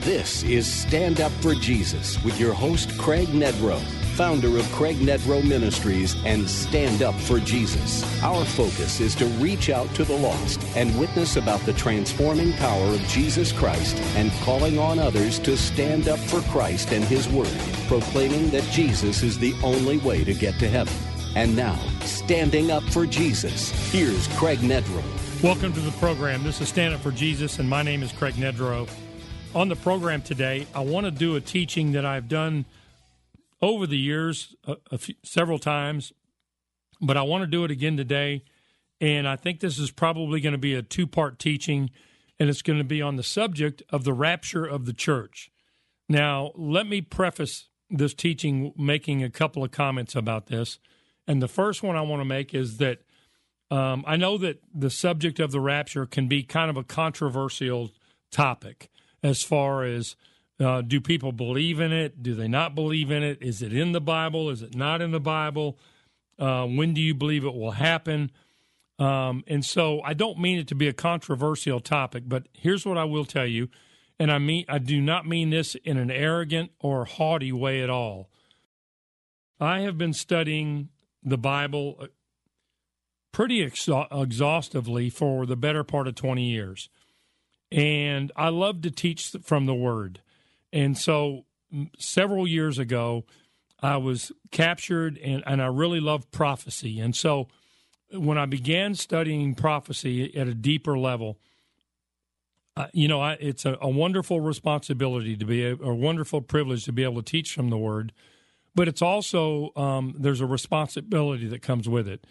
This is Stand Up for Jesus with your host, Craig Nedrow, founder of Craig Nedrow Ministries and Stand Up for Jesus. Our focus is to reach out to the lost and witness about the transforming power of Jesus Christ and calling on others to stand up for Christ and His Word, proclaiming that Jesus is the only way to get to heaven. And now, standing up for Jesus, here's Craig Nedrow. Welcome to the program. This is Stand Up for Jesus, and my name is Craig Nedrow. On the program today, I want to do a teaching that I've done over the years a, a few, several times, but I want to do it again today. And I think this is probably going to be a two part teaching, and it's going to be on the subject of the rapture of the church. Now, let me preface this teaching making a couple of comments about this. And the first one I want to make is that um, I know that the subject of the rapture can be kind of a controversial topic as far as uh, do people believe in it? Do they not believe in it? Is it in the Bible? Is it not in the Bible? Uh, when do you believe it will happen? Um, and so I don't mean it to be a controversial topic, but here's what I will tell you. And I mean, I do not mean this in an arrogant or haughty way at all. I have been studying the Bible uh, pretty ex- exhaustively for the better part of 20 years and I love to teach from the Word. And so, several years ago, I was captured, and, and I really love prophecy. And so, when I began studying prophecy at a deeper level, uh, you know, I, it's a, a, wonderful responsibility to be a, a, wonderful privilege to be able to teach from the Word, but it's also um, there's a responsibility that comes with it,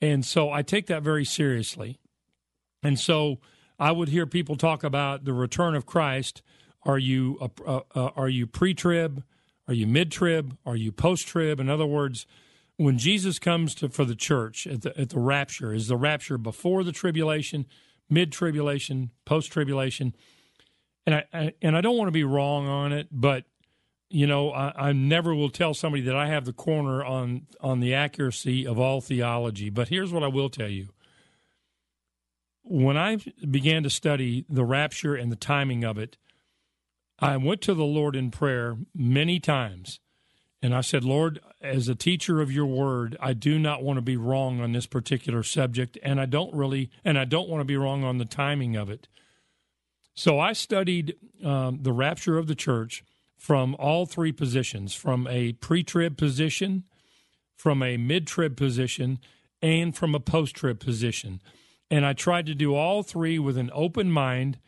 and so I take that very seriously. And so, I would hear people talk about the return of Christ. Are you uh are you pre-trib? Are you mid-trib? Are you post-trib? In other words, when Jesus comes to for the church at the, at the rapture, is the rapture before the tribulation, mid-tribulation, post-tribulation? And I, I and I don't want to be wrong on it, but you know, I, I, never will tell somebody that I have the corner on on the accuracy of all theology. But here's what I will tell you: when I began to study the rapture and the timing of it, I went to the Lord in prayer many times. And I said, Lord, as a teacher of your word, I do not want to be wrong on this particular subject. And I don't really, and I don't want to be wrong on the timing of it. So I studied um, the rapture of the church from all three positions from a pre trib position, from a mid trib position, and from a post trib position and I tried to do all three with an open mind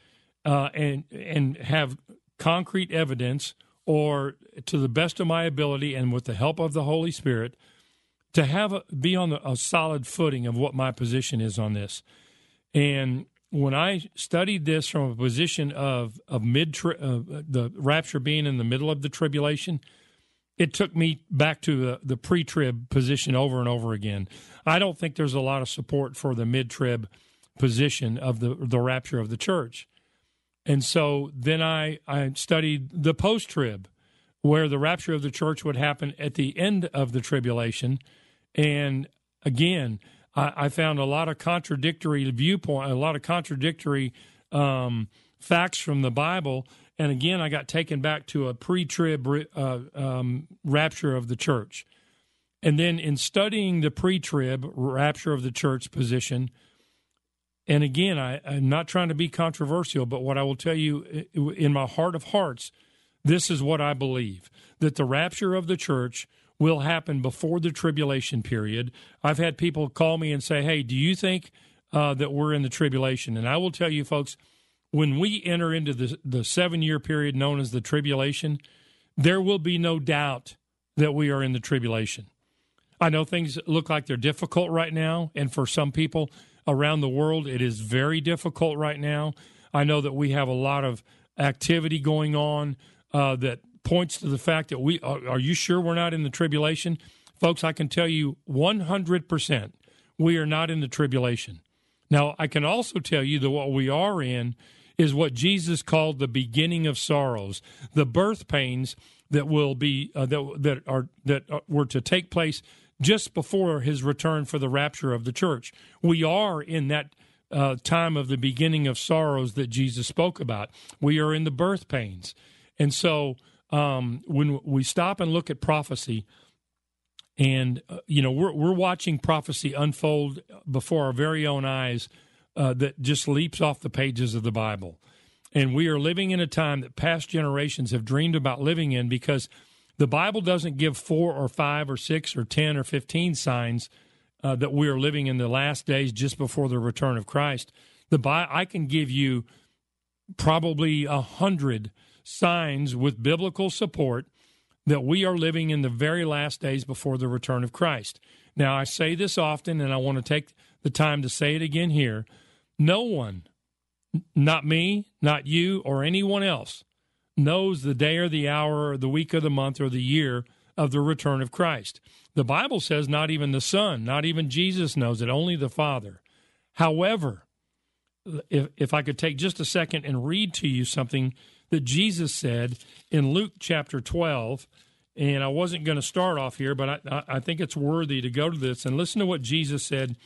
uh, and and have concrete evidence, or to the best of my ability, and with the help of the Holy Spirit, to have a, be on a solid footing of what my position is on this. And when I studied this from a position of of mid uh, the rapture being in the middle of the tribulation, it took me back to the, the pre trib position over and over again. I don't think there's a lot of support for the mid trib position of the, the rapture of the church. And so then I, I studied the post trib, where the rapture of the church would happen at the end of the tribulation. And again, I, I found a lot of contradictory viewpoint, a lot of contradictory um, facts from the Bible and again, I got taken back to a pre trib uh, um, rapture of the church. And then in studying the pre trib rapture of the church position, and again, I, am not trying to be controversial, but what I will tell you in my heart of hearts, this is what I believe that the rapture of the church will happen before the tribulation period. I've had people call me and say, Hey, do you think uh, that we're in the tribulation? And I will tell you, folks, when we enter into the, the seven year period known as the tribulation, there will be no doubt that we are in the tribulation. I know things look like they're difficult right now, and for some people around the world, it is very difficult right now. I know that we have a lot of activity going on uh, that points to the fact that we are, are you sure we're not in the tribulation? Folks, I can tell you 100% we are not in the tribulation. Now, I can also tell you that what we are in is what Jesus called the beginning of sorrows, the birth pains that will be uh, that that are that were to take place just before his return for the rapture of the church. We are in that uh, time of the beginning of sorrows that Jesus spoke about. We are in the birth pains. And so um, when we stop and look at prophecy, and uh, you know we're we're watching prophecy unfold before our very own eyes uh, that just leaps off the pages of the Bible, and we are living in a time that past generations have dreamed about living in because the Bible doesn't give four or five or six or ten or fifteen signs uh, that we are living in the last days just before the return of Christ. The I can give you probably a hundred signs with biblical support that we are living in the very last days before the return of Christ. Now, I say this often, and I want to take the time to say it again here. No one, not me, not you, or anyone else, knows the day or the hour or the week or the month or the year of the return of Christ. The Bible says not even the Son, not even Jesus knows it, only the Father. However, if, if I could take just a second and read to you something that Jesus said in Luke chapter 12, and I wasn't going to start off here, but I, I think it's worthy to go to this and listen to what Jesus said.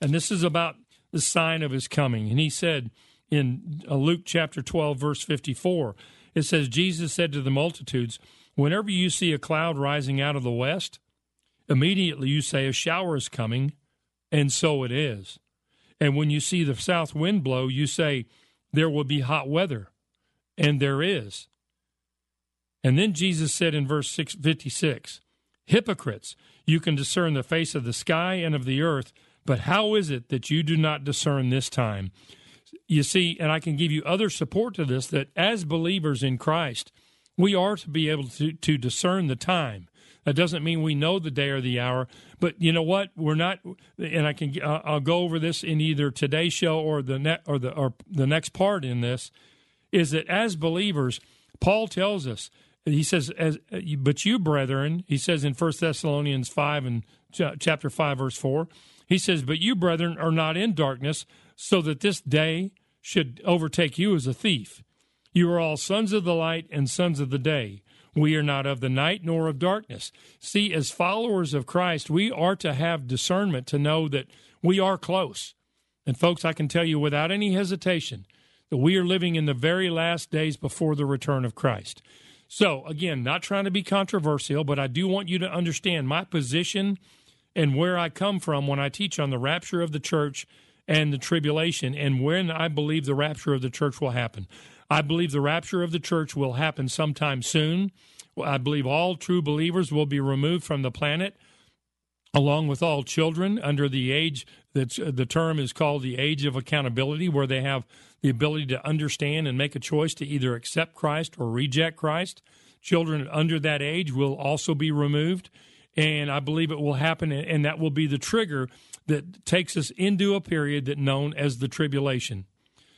And this is about the sign of his coming. And he said in uh, Luke chapter 12, verse 54, it says, Jesus said to the multitudes, Whenever you see a cloud rising out of the west, Immediately you say, A shower is coming, and so it is. And when you see the south wind blow, you say, There will be hot weather, and there is. And then Jesus said in verse 56, Hypocrites, you can discern the face of the sky and of the earth, but how is it that you do not discern this time? You see, and I can give you other support to this that as believers in Christ, we are to be able to, to discern the time. That doesn't mean we know the day or the hour, but you know what? We're not, and I can uh, I'll go over this in either today's show or the net or the or the next part in this. Is that as believers, Paul tells us he says as but you brethren he says in First Thessalonians 5 and chapter 5 verse 4 he says but you brethren are not in darkness so that this day should overtake you as a thief you are all sons of the light and sons of the day we are not of the night nor of darkness. See, as followers of Christ, we are to have discernment to know that we are close. And, folks, I can tell you without any hesitation that we are living in the very last days before the return of Christ. So, again, not trying to be controversial, but I do want you to understand my position and where I come from when I teach on the rapture of the church and the tribulation and when I believe the rapture of the church will happen. I believe the rapture of the church will happen sometime soon. I believe all true believers will be removed from the planet, along with all children under the age that the term is called the age of accountability, where they have the ability to understand and make a choice to either accept Christ or reject Christ. Children under that age will also be removed. And I believe it will happen, and that will be the trigger that takes us into a period that known as the tribulation.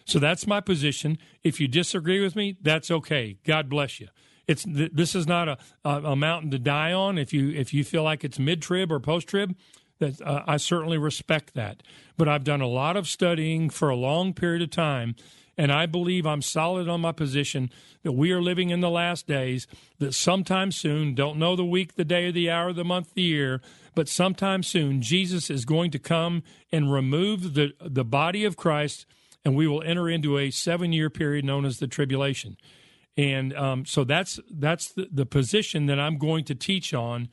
So that's my position. If you disagree with me, that's okay. God bless you. It's this is not a, a, mountain to die on. If you if you feel like it's mid trib or post trib, that uh, I certainly respect that. But I've done a lot of studying for a long period of time, and I believe I'm solid on my position that we are living in the last days. That sometime soon, don't know the week, the day, or the hour, the month, the year, but sometime soon, Jesus is going to come and remove the the body of Christ and we will enter into a seven year period known as the tribulation. And um, so that's that's the, the position that I'm going to teach on.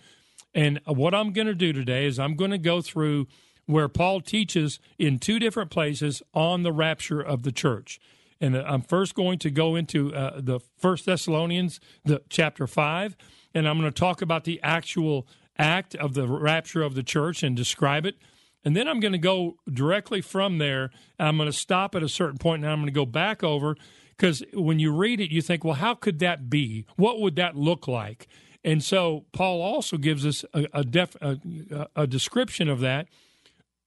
And what I'm going to do today is I'm going to go through where Paul teaches in two different places on the rapture of the church. And I'm first going to go into uh, the First Thessalonians, the chapter five, and I'm going to talk about the actual act of the rapture of the church and describe it. And then I'm going to go directly from there. I'm going to stop at a certain point and I'm going to go back over because when you read it, you think, well, how could that be? What would that look like? And so Paul also gives us a, a, def, a, a description of that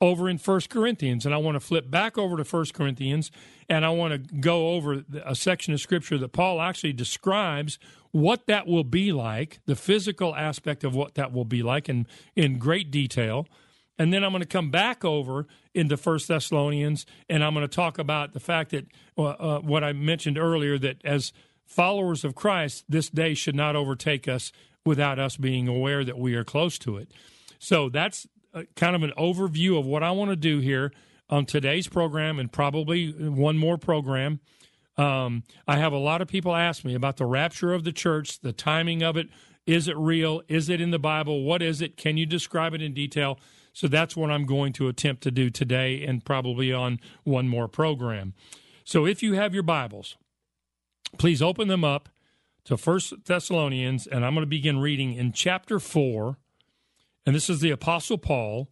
over in First Corinthians, and I want to flip back over to First Corinthians, and I want to go over a section of Scripture that Paul actually describes what that will be like, the physical aspect of what that will be like, in in great detail. And then I'm going to come back over into First Thessalonians, and I'm going to talk about the fact that uh, uh, what I mentioned earlier that as followers of Christ, this day should not overtake us without us being aware that we are close to it. So that's kind of an overview of what I want to do here on today's program and probably one more program. Um, I have a lot of people ask me about the rapture of the church, the timing of it. Is it real? Is it in the Bible? What is it? Can you describe it in detail? So that's what I'm going to attempt to do today and probably on one more program. So if you have your Bibles, please open them up to First Thessalonians, and I'm going to begin reading in chapter 4 and this is the Apostle Paul.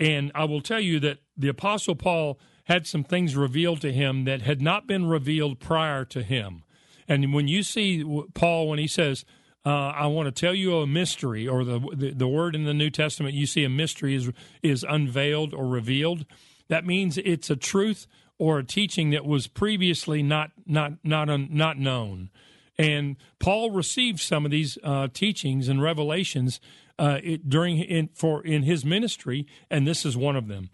And I will tell you that the Apostle Paul had some things revealed to him that had not been revealed prior to him. And when you see Paul, when he says, uh, I want to tell you a mystery, or the, the, the word in the New Testament, you see a mystery is is unveiled or revealed. That means it's a truth or a teaching that was previously not not not not known. And Paul received some of these uh, teachings and revelations uh, it, during in, for in his ministry, and this is one of them.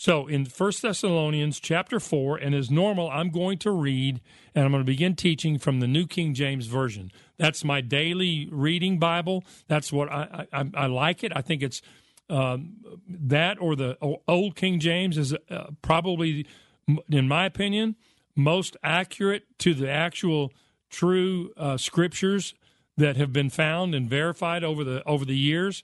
So in First Thessalonians chapter 4, and as normal, I'm going to read and I'm going to begin teaching from the New King James Version. That's my daily reading Bible. That's what I, I, I like it. I think it's um, that or the Old King James is uh, probably, in my opinion, most accurate to the actual true uh, scriptures that have been found and verified over the over the years.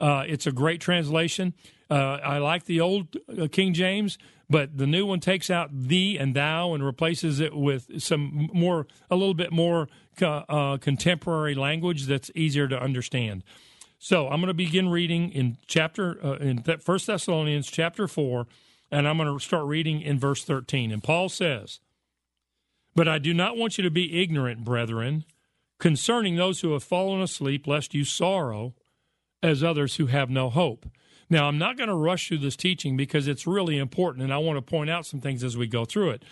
Uh, it's a great translation. Uh, I like the old uh, King James, but the new one takes out thee and thou and replaces it with some more, a little bit more uh, contemporary language that's easier to understand. So I'm going to begin reading in chapter uh, in First Thessalonians chapter four, and I'm going to start reading in verse 13. And Paul says, "But I do not want you to be ignorant, brethren." Concerning those who have fallen asleep, lest you sorrow as others who have no hope. Now, I'm not going to rush through this teaching because it's really important, and I want to point out some things as we go through it.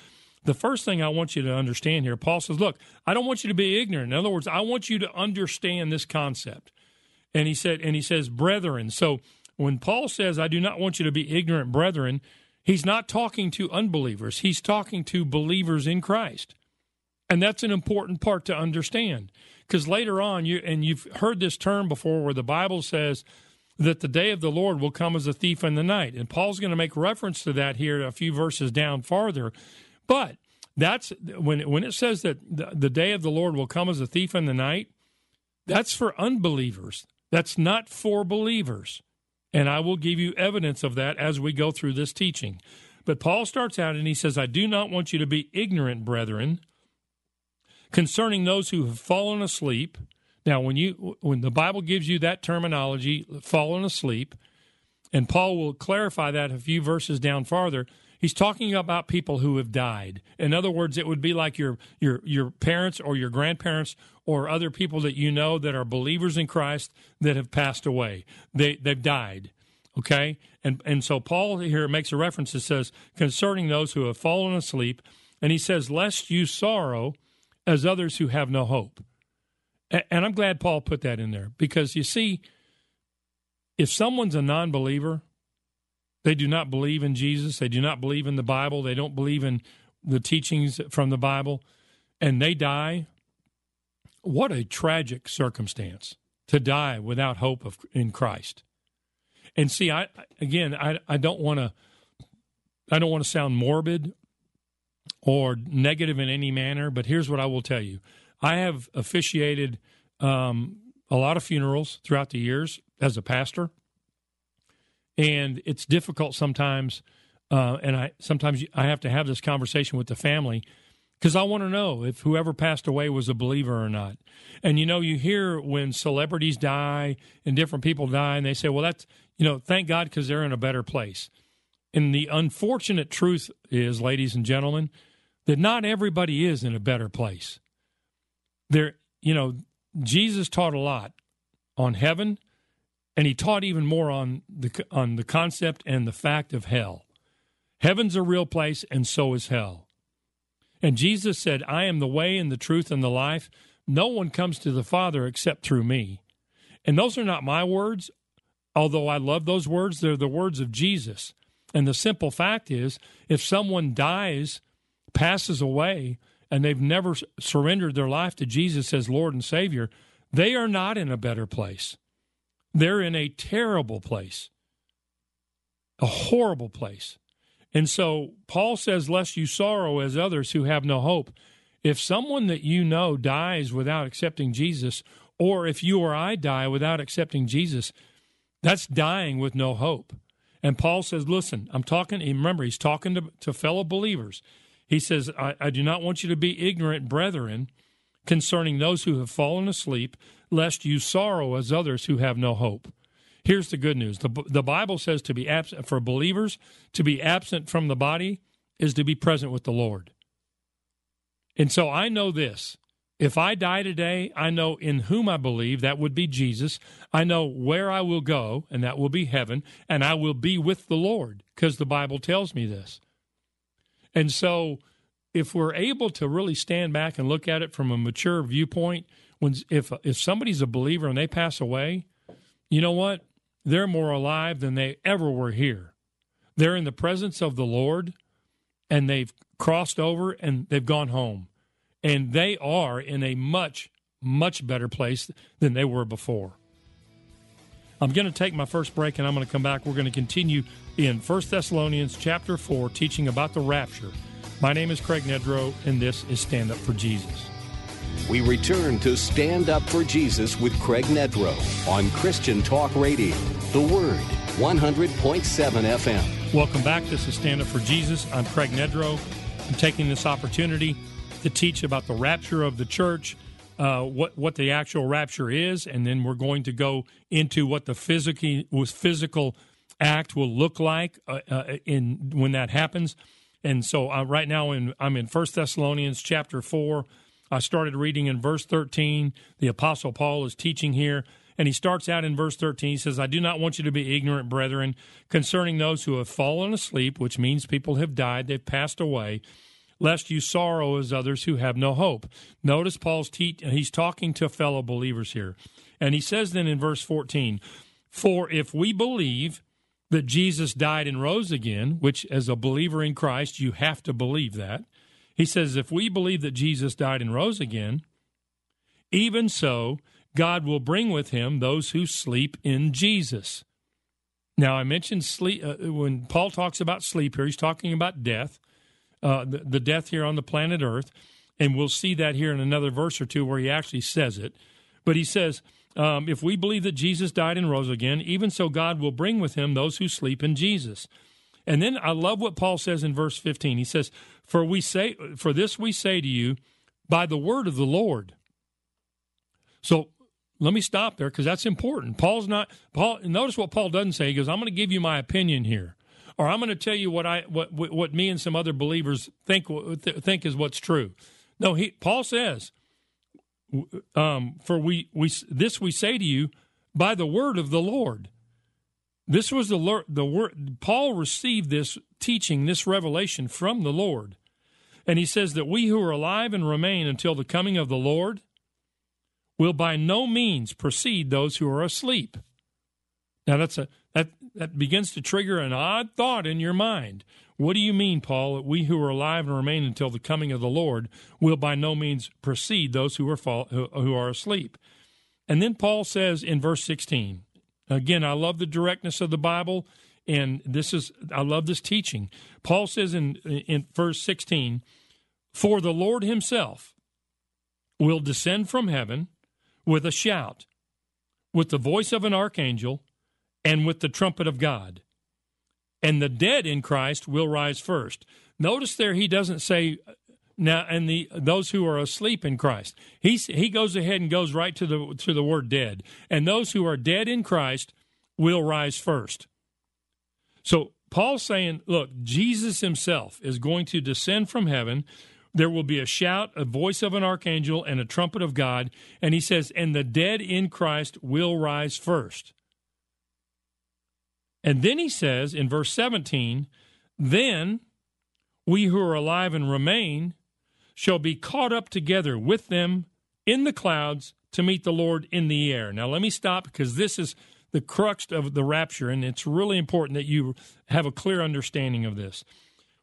The first thing I want you to understand here, Paul says, Look, I don't want you to be ignorant. In other words, I want you to understand this concept. And he said, and he says, brethren. So when Paul says, I do not want you to be ignorant, brethren, he's not talking to unbelievers. He's talking to believers in Christ. And that's an important part to understand because later on you and you've heard this term before where the Bible says that the day of the Lord will come as a thief in the night. And Paul's going to make reference to that here a few verses down farther. But that's when when it says that the, the day of the Lord will come as a thief in the night, that's for unbelievers. That's not for believers. And I will give you evidence of that as we go through this teaching. But Paul starts out and he says, I do not want you to be ignorant, brethren, concerning those who have fallen asleep. Now, when you when the Bible gives you that terminology, fallen asleep, and Paul will clarify that a few verses down farther. He's talking about people who have died. In other words, it would be like your your your parents or your grandparents or other people that you know that are believers in Christ that have passed away. They they've died. Okay? And and so Paul here makes a reference that says concerning those who have fallen asleep, and he says, Lest you sorrow as others who have no hope. And I'm glad Paul put that in there because you see, if someone's a non believer, they do not believe in Jesus, they do not believe in the Bible, they don't believe in the teachings from the Bible, and they die, what a tragic circumstance to die without hope of, in Christ. And see, I again, I, I don't want to, I don't want to sound morbid or negative in any manner, but here's what I will tell you. I have officiated um, a lot of funerals throughout the years as a pastor, and it's difficult sometimes. Uh, and I sometimes I have to have this conversation with the family because I want to know if whoever passed away was a believer or not. And you know, you hear when celebrities die and different people die, and they say, "Well, that's you know, thank God because they're in a better place." And the unfortunate truth is, ladies and gentlemen, that not everybody is in a better place. There, you know, Jesus taught a lot on heaven and he taught even more on the on the concept and the fact of hell. Heaven's a real place, and so is hell. And Jesus said, "I am the way and the truth and the life. No one comes to the Father except through me." And those are not my words, although I love those words. They're the words of Jesus. And the simple fact is, if someone dies, passes away, and they've never surrendered their life to Jesus as Lord and Savior, they are not in a better place. They're in a terrible place, a horrible place. And so Paul says, Lest you sorrow as others who have no hope. If someone that you know dies without accepting Jesus, or if you or I die without accepting Jesus, that's dying with no hope. And Paul says, Listen, I'm talking, remember, he's talking to, to fellow believers. He says, I, I do not want you to be ignorant, brethren, concerning those who have fallen asleep, lest you sorrow as others who have no hope. Here's the good news. The, the Bible says to be absent for believers, to be absent from the body is to be present with the Lord. And so I know this. If I die today, I know in whom I believe, that would be Jesus. I know where I will go, and that will be heaven, and I will be with the Lord, because the Bible tells me this. And so if we're able to really stand back and look at it from a mature viewpoint, when if if somebody's a believer and they pass away, you know what? They're more alive than they ever were here. They're in the presence of the Lord and they've crossed over and they've gone home. And they are in a much, much better place than they were before. I'm going to take my first break and I'm going to come back. We're going to continue in 1 Thessalonians chapter 4, teaching about the rapture. My name is Craig Nedrow, and this is Stand Up for Jesus. We return to Stand Up for Jesus with Craig Nedrow on Christian Talk Radio, The Word, 100.7 FM. Welcome back. This is Stand Up for Jesus. I'm Craig Nedrow. I'm taking this opportunity to teach about the rapture of the church, uh, what what the actual rapture is, and then we're going to go into what the physical physical act will look like uh, uh, in when that happens. And so uh, right now in, I'm in First Thessalonians chapter 4. I started reading in verse 13. The Apostle Paul is teaching here. And he starts out in verse 13. He says, I do not want you to be ignorant, brethren, concerning those who have fallen asleep, which means people have died, they've passed away, lest you sorrow as others who have no hope. Notice Paul's te- he's talking to fellow believers here. And he says then in verse 14, For if we believe that Jesus died and rose again, which as a believer in Christ, you have to believe that. He says, if we believe that Jesus died and rose again, even so, God will bring with him those who sleep in Jesus. Now, I mentioned sleep uh, when Paul talks about sleep here, he's talking about death, uh, the, the death here on the planet Earth. And we'll see that here in another verse or two where he actually says it. But he says, um, if we believe that Jesus died and rose again, even so God will bring with him those who sleep in Jesus. And then I love what Paul says in verse 15. He says, "For we say for this we say to you by the word of the Lord." So let me stop there because that's important. Paul's not Paul notice what Paul doesn't say. He goes, "I'm going to give you my opinion here." Or I'm going to tell you what I what what me and some other believers think think is what's true. No, he Paul says, um, for we, we this we say to you by the word of the Lord. This was the the word Paul received this teaching, this revelation from the Lord. And he says that we who are alive and remain until the coming of the Lord will by no means precede those who are asleep. Now that's a that that begins to trigger an odd thought in your mind. What do you mean, Paul, that we who are alive and remain until the coming of the Lord will by no means precede those who are fall, who are asleep? And then Paul says in verse 16, again, I love the directness of the Bible, and this is I love this teaching. Paul says in in verse 16, "For the Lord himself will descend from heaven with a shout, with the voice of an archangel, and with the trumpet of God." and the dead in Christ will rise first. Notice there he doesn't say now and the those who are asleep in Christ. He he goes ahead and goes right to the to the word dead. And those who are dead in Christ will rise first. So Paul's saying, look, Jesus himself is going to descend from heaven. There will be a shout, a voice of an archangel, and a trumpet of God. And he says, and the dead in Christ will rise first. And then he says in verse 17, Then we who are alive and remain shall be caught up together with them in the clouds to meet the Lord in the air. Now, let me stop because this is the crux of the rapture, and it's really important that you have a clear understanding of this.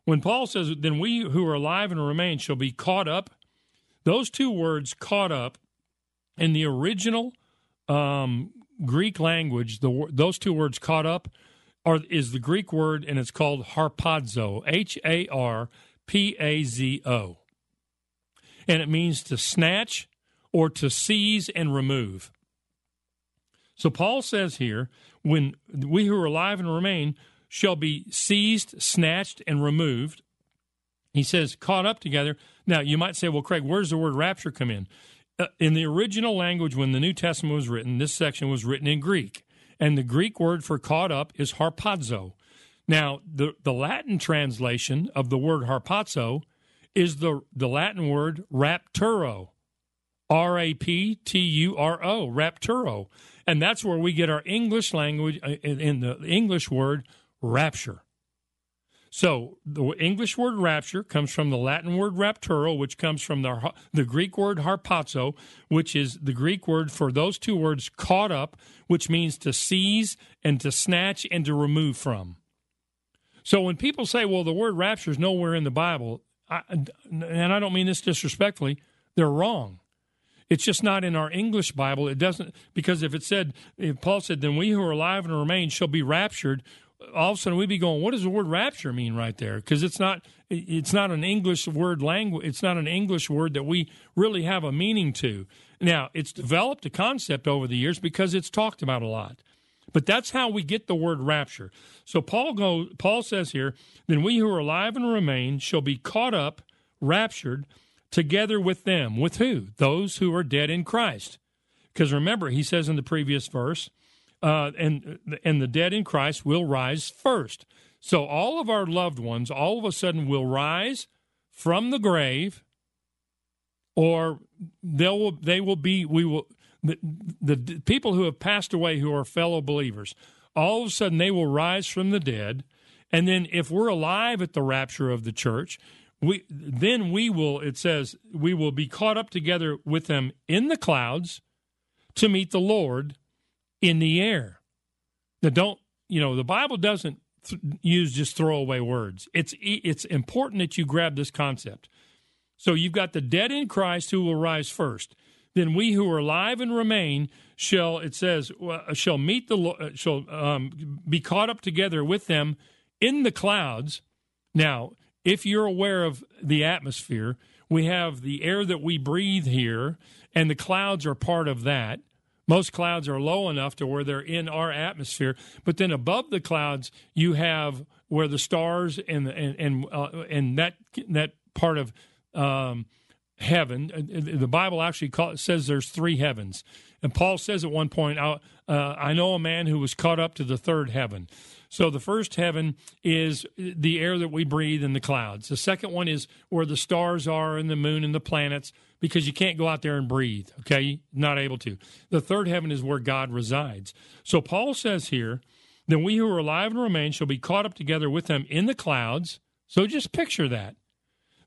When Paul says, Then we who are alive and remain shall be caught up, those two words, caught up, in the original um, Greek language, the, those two words, caught up, are, is the Greek word, and it's called harpazo, H A R P A Z O. And it means to snatch or to seize and remove. So Paul says here, when we who are alive and remain shall be seized, snatched, and removed, he says, caught up together. Now, you might say, well, Craig, where's the word rapture come in? Uh, in the original language, when the New Testament was written, this section was written in Greek. And the Greek word for caught up is harpazo. Now, the, the Latin translation of the word harpazo is the, the Latin word rapturo, R A P T U R O, rapturo. And that's where we get our English language, uh, in the English word rapture. So the English word rapture comes from the Latin word rapturo, which comes from the, the Greek word harpazo, which is the Greek word for those two words caught up, which means to seize and to snatch and to remove from. So when people say, well, the word rapture is nowhere in the Bible, I, and I don't mean this disrespectfully, they're wrong. It's just not in our English Bible. It doesn't, because if it said, if Paul said, then we who are alive and remain shall be raptured, all of a sudden we'd be going, what does the word rapture mean right there? Because it's not it's not an English word language. It's not an English word that we really have a meaning to. Now it's developed a concept over the years because it's talked about a lot. But that's how we get the word rapture. So Paul goes. Paul says here, then we who are alive and remain shall be caught up, raptured, together with them. With who? Those who are dead in Christ. Because remember, he says in the previous verse, uh, and and the dead in Christ will rise first. So all of our loved ones, all of a sudden, will rise from the grave, or they will they will be we will the, the people who have passed away who are fellow believers. All of a sudden, they will rise from the dead, and then if we're alive at the rapture of the church, we then we will. It says we will be caught up together with them in the clouds to meet the Lord in the air. Now, don't you know the Bible doesn't th- use just throwaway words. It's it's important that you grab this concept. So you've got the dead in Christ who will rise first. Then we who are alive and remain shall it says shall meet the uh, shall um, be caught up together with them in the clouds. Now, if you're aware of the atmosphere, we have the air that we breathe here, and the clouds are part of that. Most clouds are low enough to where they're in our atmosphere, but then above the clouds you have where the stars and and and, uh, and that that part of um, heaven. Uh, the Bible actually says there's three heavens, and Paul says at one point, I, uh, "I know a man who was caught up to the third heaven." So the first heaven is the air that we breathe in the clouds. The second one is where the stars are and the moon and the planets because you can't go out there and breathe, okay? Not able to. The third heaven is where God resides. So Paul says here, then we who are alive and remain shall be caught up together with them in the clouds. So just picture that.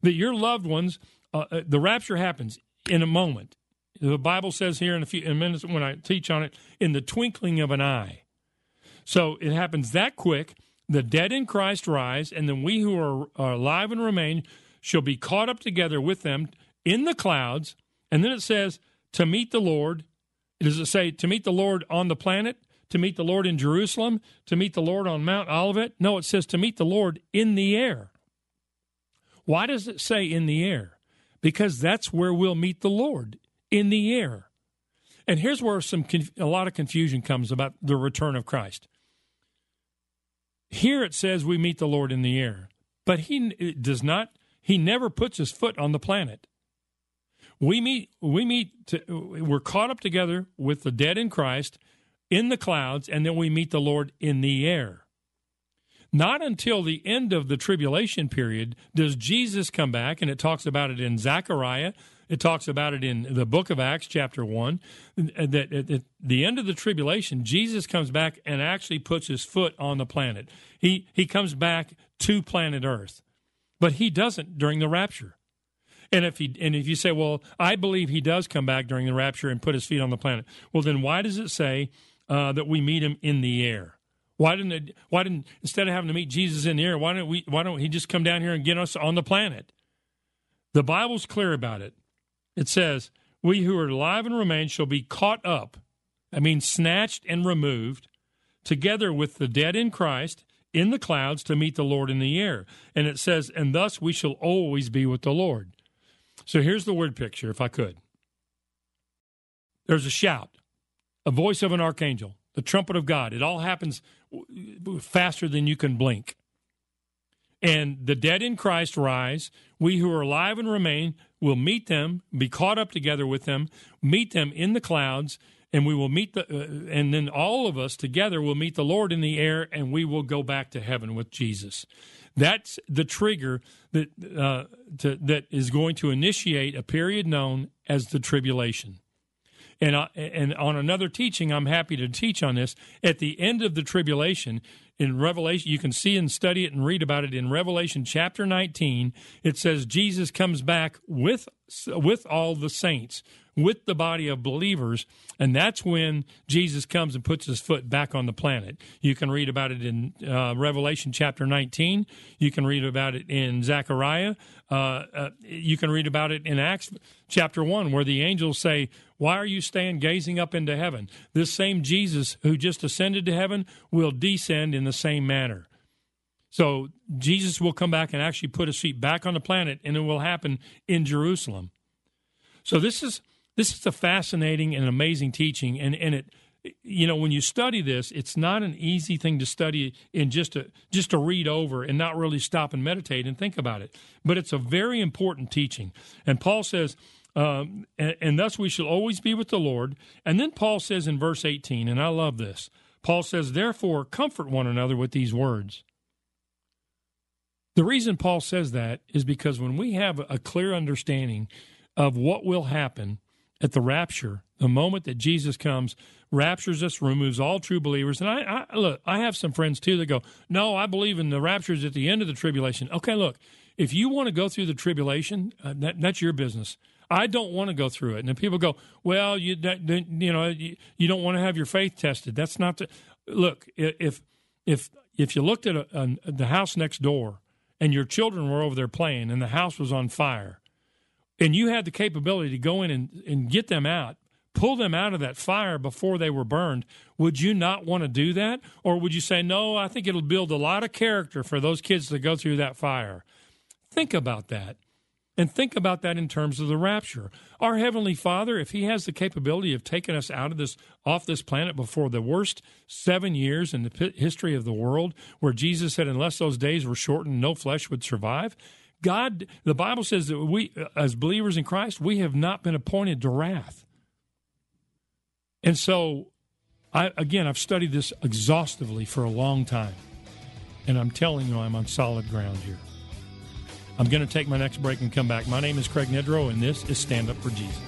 That your loved ones, uh, uh the rapture happens in a moment. The Bible says here in a few in minutes when I teach on it, in the twinkling of an eye. So it happens that quick. The dead in Christ rise, and then we who are, are alive and remain shall be caught up together with them in the clouds. And then it says to meet the Lord. Does it say to meet the Lord on the planet? To meet the Lord in Jerusalem? To meet the Lord on Mount Olivet? No, it says to meet the Lord in the air. Why does it say in the air? Because that's where we'll meet the Lord in the air. And here's where some a lot of confusion comes about the return of Christ. Here it says we meet the Lord in the air, but he does not, he never puts his foot on the planet. We meet, we meet, to, we're caught up together with the dead in Christ in the clouds, and then we meet the Lord in the air. Not until the end of the tribulation period does Jesus come back, and it talks about it in Zechariah It talks about it in the book of Acts, chapter 1, that at the end of the tribulation, Jesus comes back and actually puts his foot on the planet. He, he comes back to planet Earth, but he doesn't during the rapture. And if he and if you say, well, I believe he does come back during the rapture and put his feet on the planet, well, then why does it say uh, that we meet him in the air? Why didn't it, why didn't instead of having to meet Jesus in the air, why don't we why don't he just come down here and get us on the planet? The Bible's clear about it. It says, "We who are alive and remain shall be caught up." I mean, snatched and removed together with the dead in Christ in the clouds to meet the Lord in the air. And it says, "And thus we shall always be with the Lord." So here's the word picture, if I could. There's a shout, a voice of an archangel, the trumpet of God. It all happens faster than you can blink. And the dead in Christ rise. We who are alive and remain will meet them, be caught up together with them, meet them in the clouds, and we will meet the, uh, and then all of us together will meet the Lord in the air, and we will go back to heaven with Jesus. That's the trigger that uh, to, that is going to initiate a period known as the tribulation. And, uh, and on another teaching, I'm happy to teach on this. At the end of the tribulation, in Revelation, you can see and study it and read about it in Revelation chapter 19. It says Jesus comes back with with all the saints, with the body of believers, and that's when Jesus comes and puts his foot back on the planet. You can read about it in uh, Revelation chapter 19. You can read about it in Zechariah. Uh, uh, you can read about it in Acts chapter 1, where the angels say, Why are you staying gazing up into heaven? This same Jesus who just ascended to heaven will descend in the same manner. So Jesus will come back and actually put his feet back on the planet, and it will happen in Jerusalem. So this is this is a fascinating and amazing teaching, and and it you know when you study this it's not an easy thing to study in just to just to read over and not really stop and meditate and think about it. But it's a very important teaching. And paul says um, and, and thus we shall always be with the lord. And then paul says in verse 18 and i love this paul says therefore comfort one another with these words. The reason paul says that is because when we have a clear understanding of what will happen at the rapture, the moment that Jesus comes, raptures us, removes all true believers. And I, I look, I have some friends too that go, "No, I believe in the raptures at the end of the tribulation." Okay, look, if you want to go through the tribulation, uh, that, that's your business. I don't want to go through it. And people go, "Well, you that, you know, you, you don't want to have your faith tested." That's not the look. If if if you looked at a, a, the house next door and your children were over there playing and the house was on fire and you had the capability to go in and, and get them out, pull them out of that fire before they were burned, would you not want to do that? Or would you say, no, I think it'll build a lot of character for those kids to go through that fire? Think about that. And think about that in terms of the rapture. Our heavenly Father, if He has the capability of taking us out of this, off this planet before the worst seven years in the history of the world, where Jesus said, unless those days were shortened, no flesh would survive, God, the Bible says that we, uh, as believers in Christ, we have not been appointed to wrath. And so, I, again, I've studied this exhaustively for a long time. And I'm telling you, I'm on solid ground here. I'm going to take my next break and come back. My name is Craig Nedrow, and this is Stand Up for Jesus.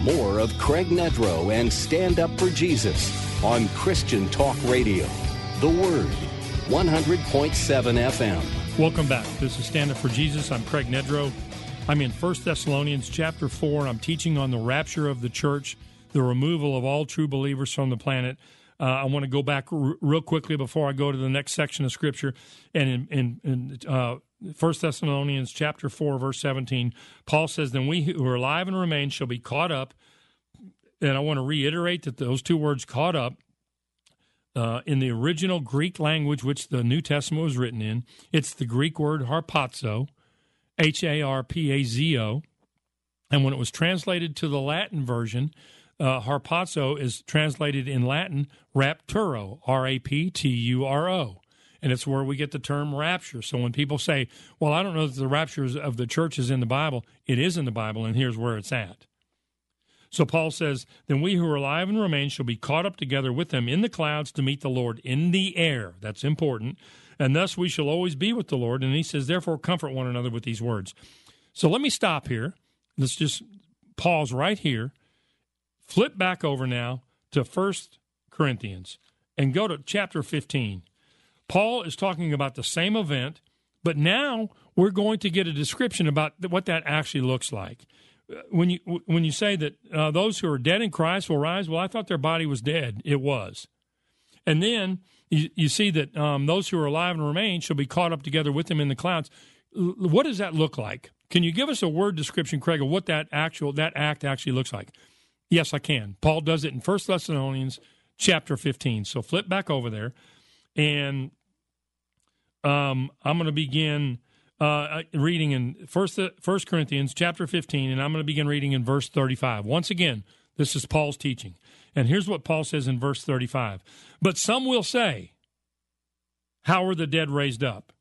More of Craig Nedrow and Stand Up for Jesus on Christian Talk Radio. The Word, 100.7 FM. Welcome back. This is Stand Up for Jesus. I'm Craig Nedrow. I'm in 1 Thessalonians chapter 4, and I'm teaching on the rapture of the church, the removal of all true believers from the planet. Uh, I want to go back r- real quickly before I go to the next section of Scripture. And in, in, in uh, 1 Thessalonians chapter 4, verse 17, Paul says, Then we who are alive and remain shall be caught up. And I want to reiterate that those two words, caught up, uh, in the original Greek language, which the New Testament was written in, it's the Greek word harpazo, H A R P A Z O. And when it was translated to the Latin version, uh, harpazo is translated in Latin rapturo, R A P T U R O. And it's where we get the term rapture. So when people say, well, I don't know that the rapture of the church is in the Bible, it is in the Bible, and here's where it's at. So Paul says, Then we who are alive and remain shall be caught up together with them in the clouds to meet the Lord in the air. That's important. And thus we shall always be with the Lord. And he says, Therefore, comfort one another with these words. So let me stop here. let's just pause right here. Flip back over now to First Corinthians and go to chapter 15. Paul is talking about the same event, but now we're going to get a description about what that actually looks like. When you when you say that uh, those who are dead in Christ will rise, well, I thought their body was dead. It was, and then you, you see that um, those who are alive and remain shall be caught up together with them in the clouds. What does that look like? Can you give us a word description, Craig, of what that actual that act actually looks like? Yes, I can. Paul does it in First Thessalonians chapter 15. So flip back over there, and um, I'm going to begin uh, reading in First First Corinthians chapter 15, and I'm going to begin reading in verse 35. Once again, this is Paul's teaching, and here's what Paul says in verse 35. But some will say, "How are the dead raised up?"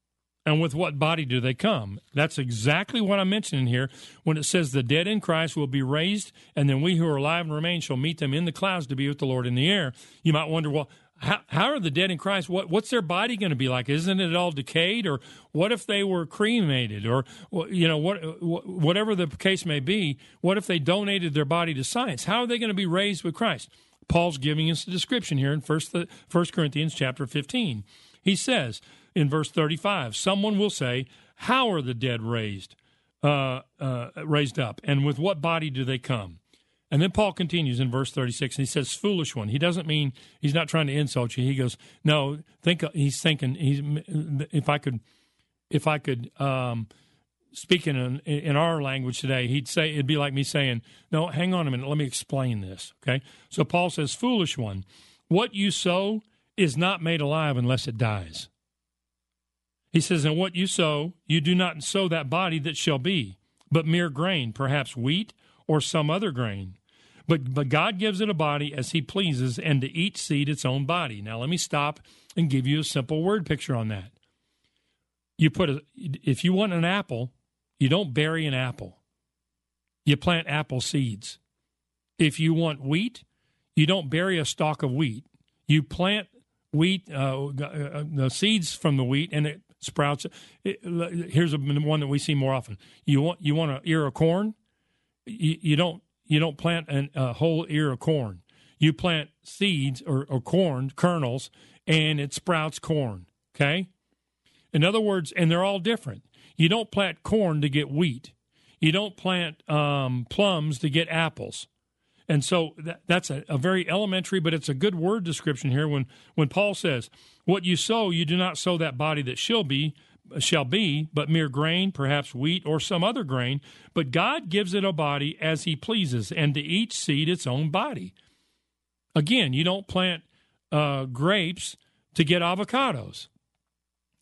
And with what body do they come? That's exactly what I'm mentioning here when it says the dead in Christ will be raised, and then we who are alive and remain shall meet them in the clouds to be with the Lord in the air. You might wonder, well, how, how are the dead in Christ? What, what's their body going to be like? Isn't it all decayed? Or what if they were cremated? Or, you know, what, whatever the case may be, what if they donated their body to science? How are they going to be raised with Christ? Paul's giving us a description here in First, First Corinthians chapter 15. He says, in verse 35. Someone will say, How are the dead raised? Uh, uh, raised up, and with what body do they come? And then Paul continues in verse 36, and he says, "Foolish one." He doesn't mean he's not trying to insult you. He goes, "No, think." He's thinking. He's if I could, if I could um, speak in in our language today, he'd say it'd be like me saying, "No, hang on a minute. Let me explain this." Okay. So Paul says, "Foolish one, what you sow is not made alive unless it dies." He says, And what you sow, you do not sow that body that shall be, but mere grain, perhaps wheat or some other grain. But, but God gives it a body as He pleases, and to each seed its own body. Now, let me stop and give you a simple word picture on that. You put a, if you want an apple, you don't bury an apple. You plant apple seeds. If you want wheat, you don't bury a stalk of wheat. You plant wheat, uh, uh, the seeds from the wheat, and it sprouts. Here's a, one that we see more often. You want you want an ear of corn. You, you don't you don't plant an, a whole ear of corn. You plant seeds or, or corn kernels, and it sprouts corn. Okay. In other words, and they're all different. You don't plant corn to get wheat. You don't plant um, plums to get apples. And so that, that's a, a, very elementary, but it's a good word description here. When when Paul says, "What you sow, you do not sow that body that shall be." Shall be but mere grain perhaps wheat or some other grain but god gives it a body as he pleases and to each seed its own body again you don't plant uh, grapes to get avocados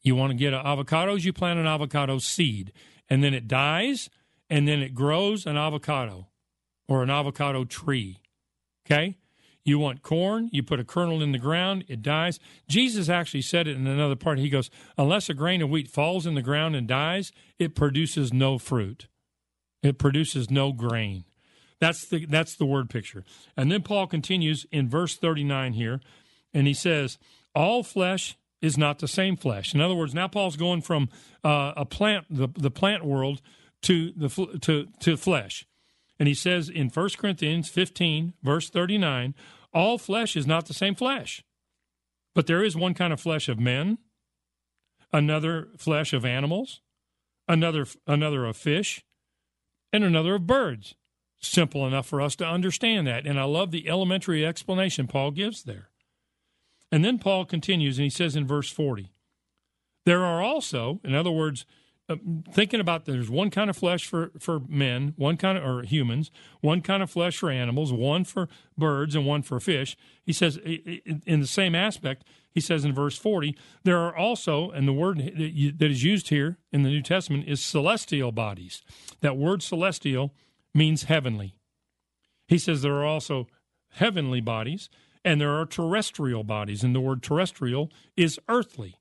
you want to get avocados you plant an avocado seed and then it dies and then it grows an avocado or an avocado tree. Okay? You want corn, you put a kernel in the ground, it dies. Jesus actually said it in another part. He goes, Unless a grain of wheat falls in the ground and dies, it produces no fruit, it produces no grain. That's the, that's the word picture. And then Paul continues in verse 39 here, and he says, All flesh is not the same flesh. In other words, now Paul's going from uh, a plant, the, the plant world, to the to to flesh. And he says in 1 Corinthians 15, verse 39, all flesh is not the same flesh, but there is one kind of flesh of men, another flesh of animals, another another of fish, and another of birds. Simple enough for us to understand that. And I love the elementary explanation Paul gives there. And then Paul continues and he says in verse 40, there are also, in other words, Uh, thinking about there's one kind of flesh for, for men, one kind of or humans, one kind of flesh for animals, one for birds, and one for fish. He says in the same aspect. He says in verse 40, there are also, and the word that is used here in the New Testament is celestial bodies. That word celestial means heavenly. He says there are also heavenly bodies, and there are terrestrial bodies, and the word terrestrial is earthly.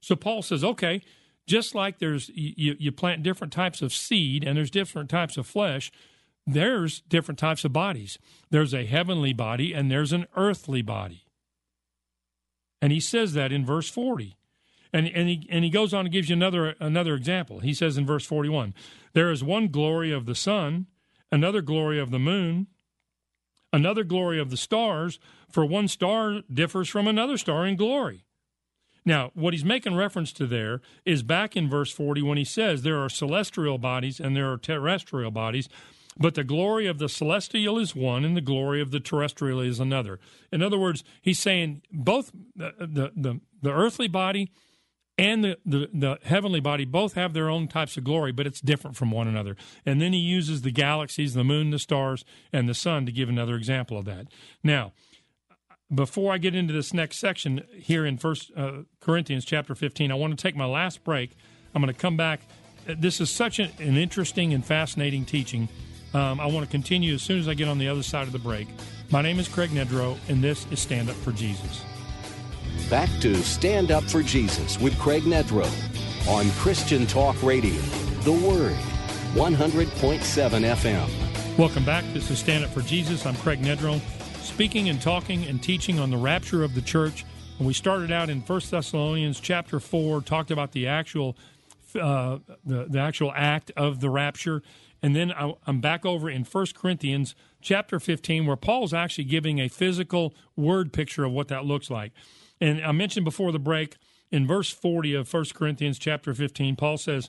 So Paul says, okay, just like there's you, you plant different types of seed and there's different types of flesh there's different types of bodies. There's a heavenly body and there's an earthly body. And he says that in verse 40 and, and, he, and he goes on and gives you another, another example. He says in verse 41 there is one glory of the sun another glory of the moon, another glory of the stars, for one star differs from another star in glory. Now, what he's making reference to there is back in verse 40 when he says there are celestial bodies and there are terrestrial bodies, but the glory of the celestial is one and the glory of the terrestrial is another. In other words, he's saying both the, the, the, the earthly body and the, the, the, heavenly body both have their own types of glory, but it's different from one another. And then he uses the galaxies, the moon, the stars, and the sun to give another example of that. Now, before I get into this next section here in First uh, Corinthians chapter 15, I want to take my last break. I'm going to come back. This is such an, an interesting and fascinating teaching. Um, I want to continue as soon as I get on the other side of the break. My name is Craig Nedrow, and this is Stand Up for Jesus. Back to Stand Up for Jesus with Craig Nedrow on Christian Talk Radio, The Word, 100.7 FM. Welcome back. This is Stand Up for Jesus. I'm Craig Nedrow speaking and talking and teaching on the rapture of the church. And we started out in First Thessalonians chapter 4, talked about the actual uh, the, the actual act of the rapture. And then I, am back over in First Corinthians chapter 15, where Paul's actually giving a physical word picture of what that looks like. And I mentioned before the break in verse 40 of First Corinthians chapter 15, Paul says,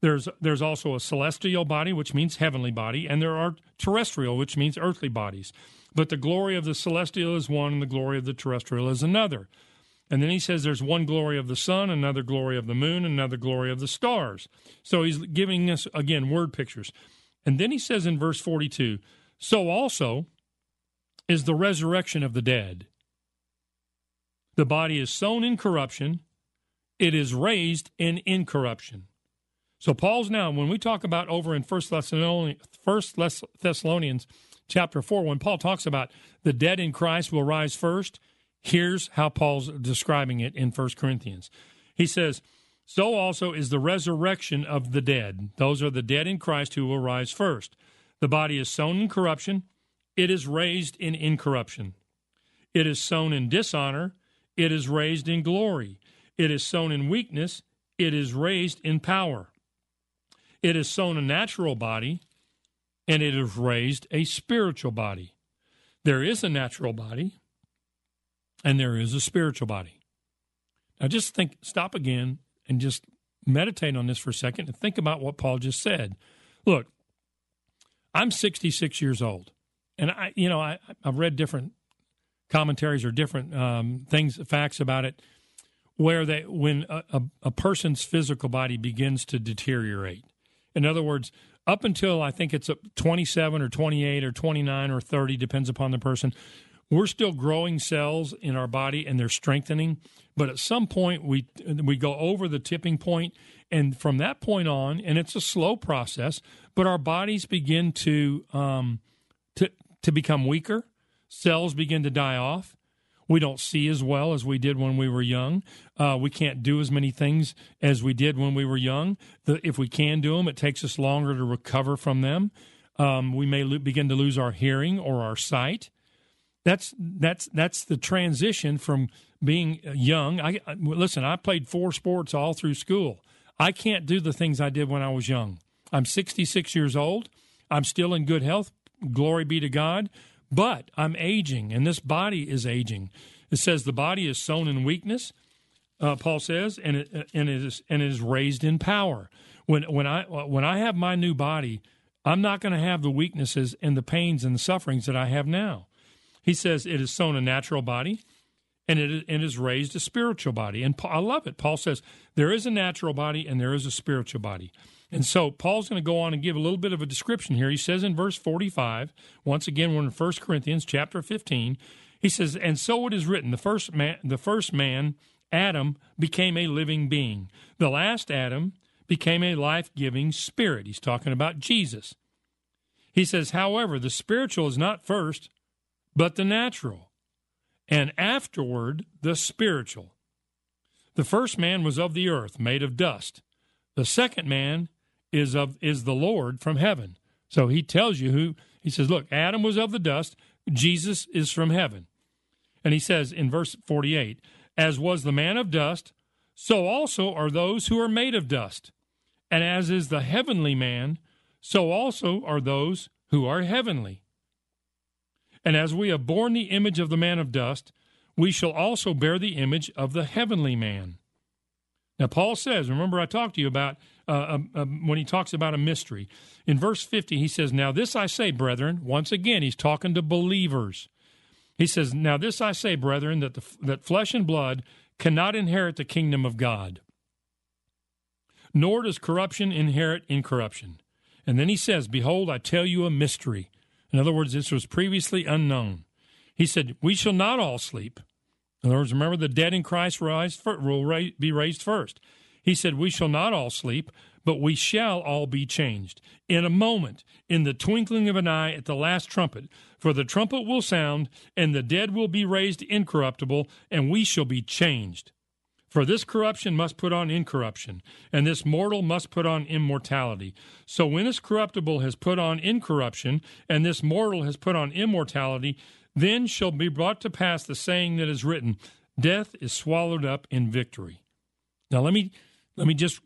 there's there's also a celestial body, which means heavenly body, and there are terrestrial, which means earthly bodies. But the glory of the celestial is one, and the glory of the terrestrial is another. And then he says there's one glory of the sun, another glory of the moon, another glory of the stars. So he's giving us, again, word pictures. And then he says in verse 42 So also is the resurrection of the dead. The body is sown in corruption, it is raised in incorruption. So Paul's now, when we talk about over in First Thessalonians, Thessalonians chapter 4, when Paul talks about the dead in Christ will rise first, here's how Paul's describing it in 1 Corinthians. He says, So also is the resurrection of the dead. Those are the dead in Christ who will rise first. The body is sown in corruption, it is raised in incorruption. It is sown in dishonor, it is raised in glory. It is sown in weakness, it is raised in power. It is sown a natural body, and it has raised a spiritual body. There is a natural body, and there is a spiritual body. Now, just think, stop again, and just meditate on this for a second and think about what Paul just said. Look, I'm 66 years old, and I, you know, I, I've read different commentaries or different um, things, facts about it, where they, when a, a, a person's physical body begins to deteriorate. In other words, up until I think it's 27 or 28 or 29 or 30, depends upon the person. We're still growing cells in our body and they're strengthening, but at some point we we go over the tipping point, and from that point on, and it's a slow process, but our bodies begin to um, to to become weaker. Cells begin to die off, we don't see as well as we did when we were young. Uh, we can't do as many things as we did when we were young. The, if we can do them, it takes us longer to recover from them. Um, we may lo- begin to lose our hearing or our sight. That's that's that's the transition from being young. I, I listen. I played four sports all through school. I can't do the things I did when I was young. I'm 66 years old. I'm still in good health. Glory be to God. But I'm aging, and this body is aging. It says the body is sown in weakness, uh, Paul says, and it, and it is and it is raised in power. When when I when I have my new body, I'm not going to have the weaknesses and the pains and the sufferings that I have now. He says it is sown a natural body, and it, it is raised a spiritual body. And I love it. Paul says there is a natural body and there is a spiritual body. And so Paul's going to go on and give a little bit of a description here. He says in verse 45, once again, we're in 1 Corinthians chapter 15. He says, And so it is written, the first man, the first man, Adam, became a living being. The last Adam became a life giving spirit. He's talking about Jesus. He says, However, the spiritual is not first, but the natural, and afterward the spiritual. The first man was of the earth, made of dust. The second man is of is the Lord from heaven. So he tells you who he says, look, Adam was of the dust, Jesus is from heaven. And he says in verse 48, as was the man of dust, so also are those who are made of dust. And as is the heavenly man, so also are those who are heavenly. And as we have borne the image of the man of dust, we shall also bear the image of the heavenly man. Now, Paul says, remember, I talked to you about uh, uh, uh, when he talks about a mystery. In verse 50, he says, Now this I say, brethren, once again, he's talking to believers. He says, Now this I say, brethren, that, the, that flesh and blood cannot inherit the kingdom of God, nor does corruption inherit incorruption. And then he says, Behold, I tell you a mystery. In other words, this was previously unknown. He said, We shall not all sleep. In other words, remember the dead in Christ rise, will be raised first. He said, We shall not all sleep, but we shall all be changed. In a moment, in the twinkling of an eye, at the last trumpet. For the trumpet will sound, and the dead will be raised incorruptible, and we shall be changed. For this corruption must put on incorruption, and this mortal must put on immortality. So when this corruptible has put on incorruption, and this mortal has put on immortality, then shall be brought to pass the saying that is written, Death is swallowed up in victory. Now let me let me just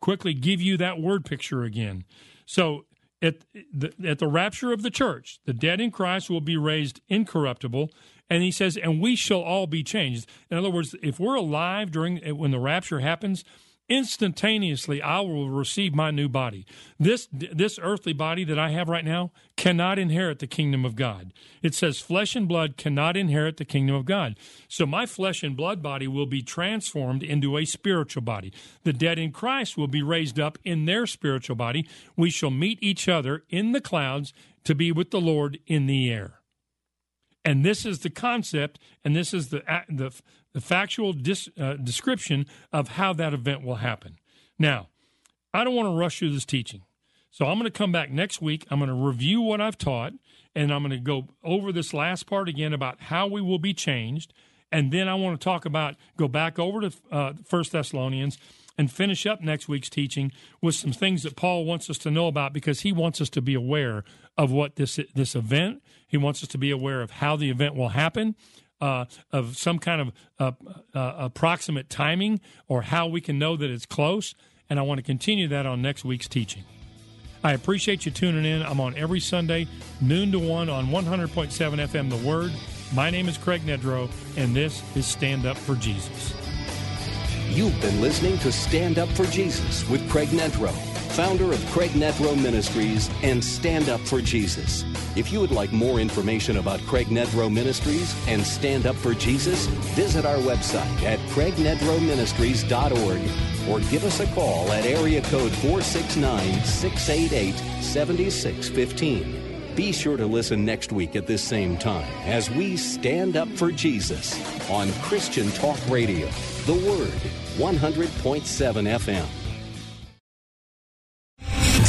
quickly give you that word picture again. So at the, at the rapture of the church, the dead in Christ will be raised incorruptible, and he says, and we shall all be changed. In other words, if we're alive during when the rapture happens, instantaneously I will receive my new body. This this earthly body that I have right now cannot inherit the kingdom of God. It says flesh and blood cannot inherit the kingdom of God. So my flesh and blood body will be transformed into a spiritual body. The dead in Christ will be raised up in their spiritual body. We shall meet each other in the clouds to be with the Lord in the air. And this is the concept, and this is the the, the factual dis, uh, description of how that event will happen. Now, I don't want to rush through this teaching, so I'm going to come back next week. I'm going to review what I've taught, and I'm going to go over this last part again about how we will be changed, and then I want to talk about go back over to uh, First Thessalonians and finish up next week's teaching with some things that Paul wants us to know about because he wants us to be aware of what this this event. He wants us to be aware of how the event will happen, uh, of some kind of uh, uh, approximate timing, or how we can know that it's close. And I want to continue that on next week's teaching. I appreciate you tuning in. I'm on every Sunday, noon to 1 on 100.7 FM The Word. My name is Craig Nedrow, and this is Stand Up for Jesus. You've been listening to Stand Up for Jesus with Craig Nedrow, founder of Craig Nedrow Ministries and Stand Up for Jesus. If you would like more information about Craig Nedrow Ministries and Stand Up for Jesus, visit our website at craignedrowministries.org or give us a call at area code 469 688 7615. Be sure to listen next week at this same time as we stand up for Jesus on Christian Talk Radio, The Word, 100.7 FM.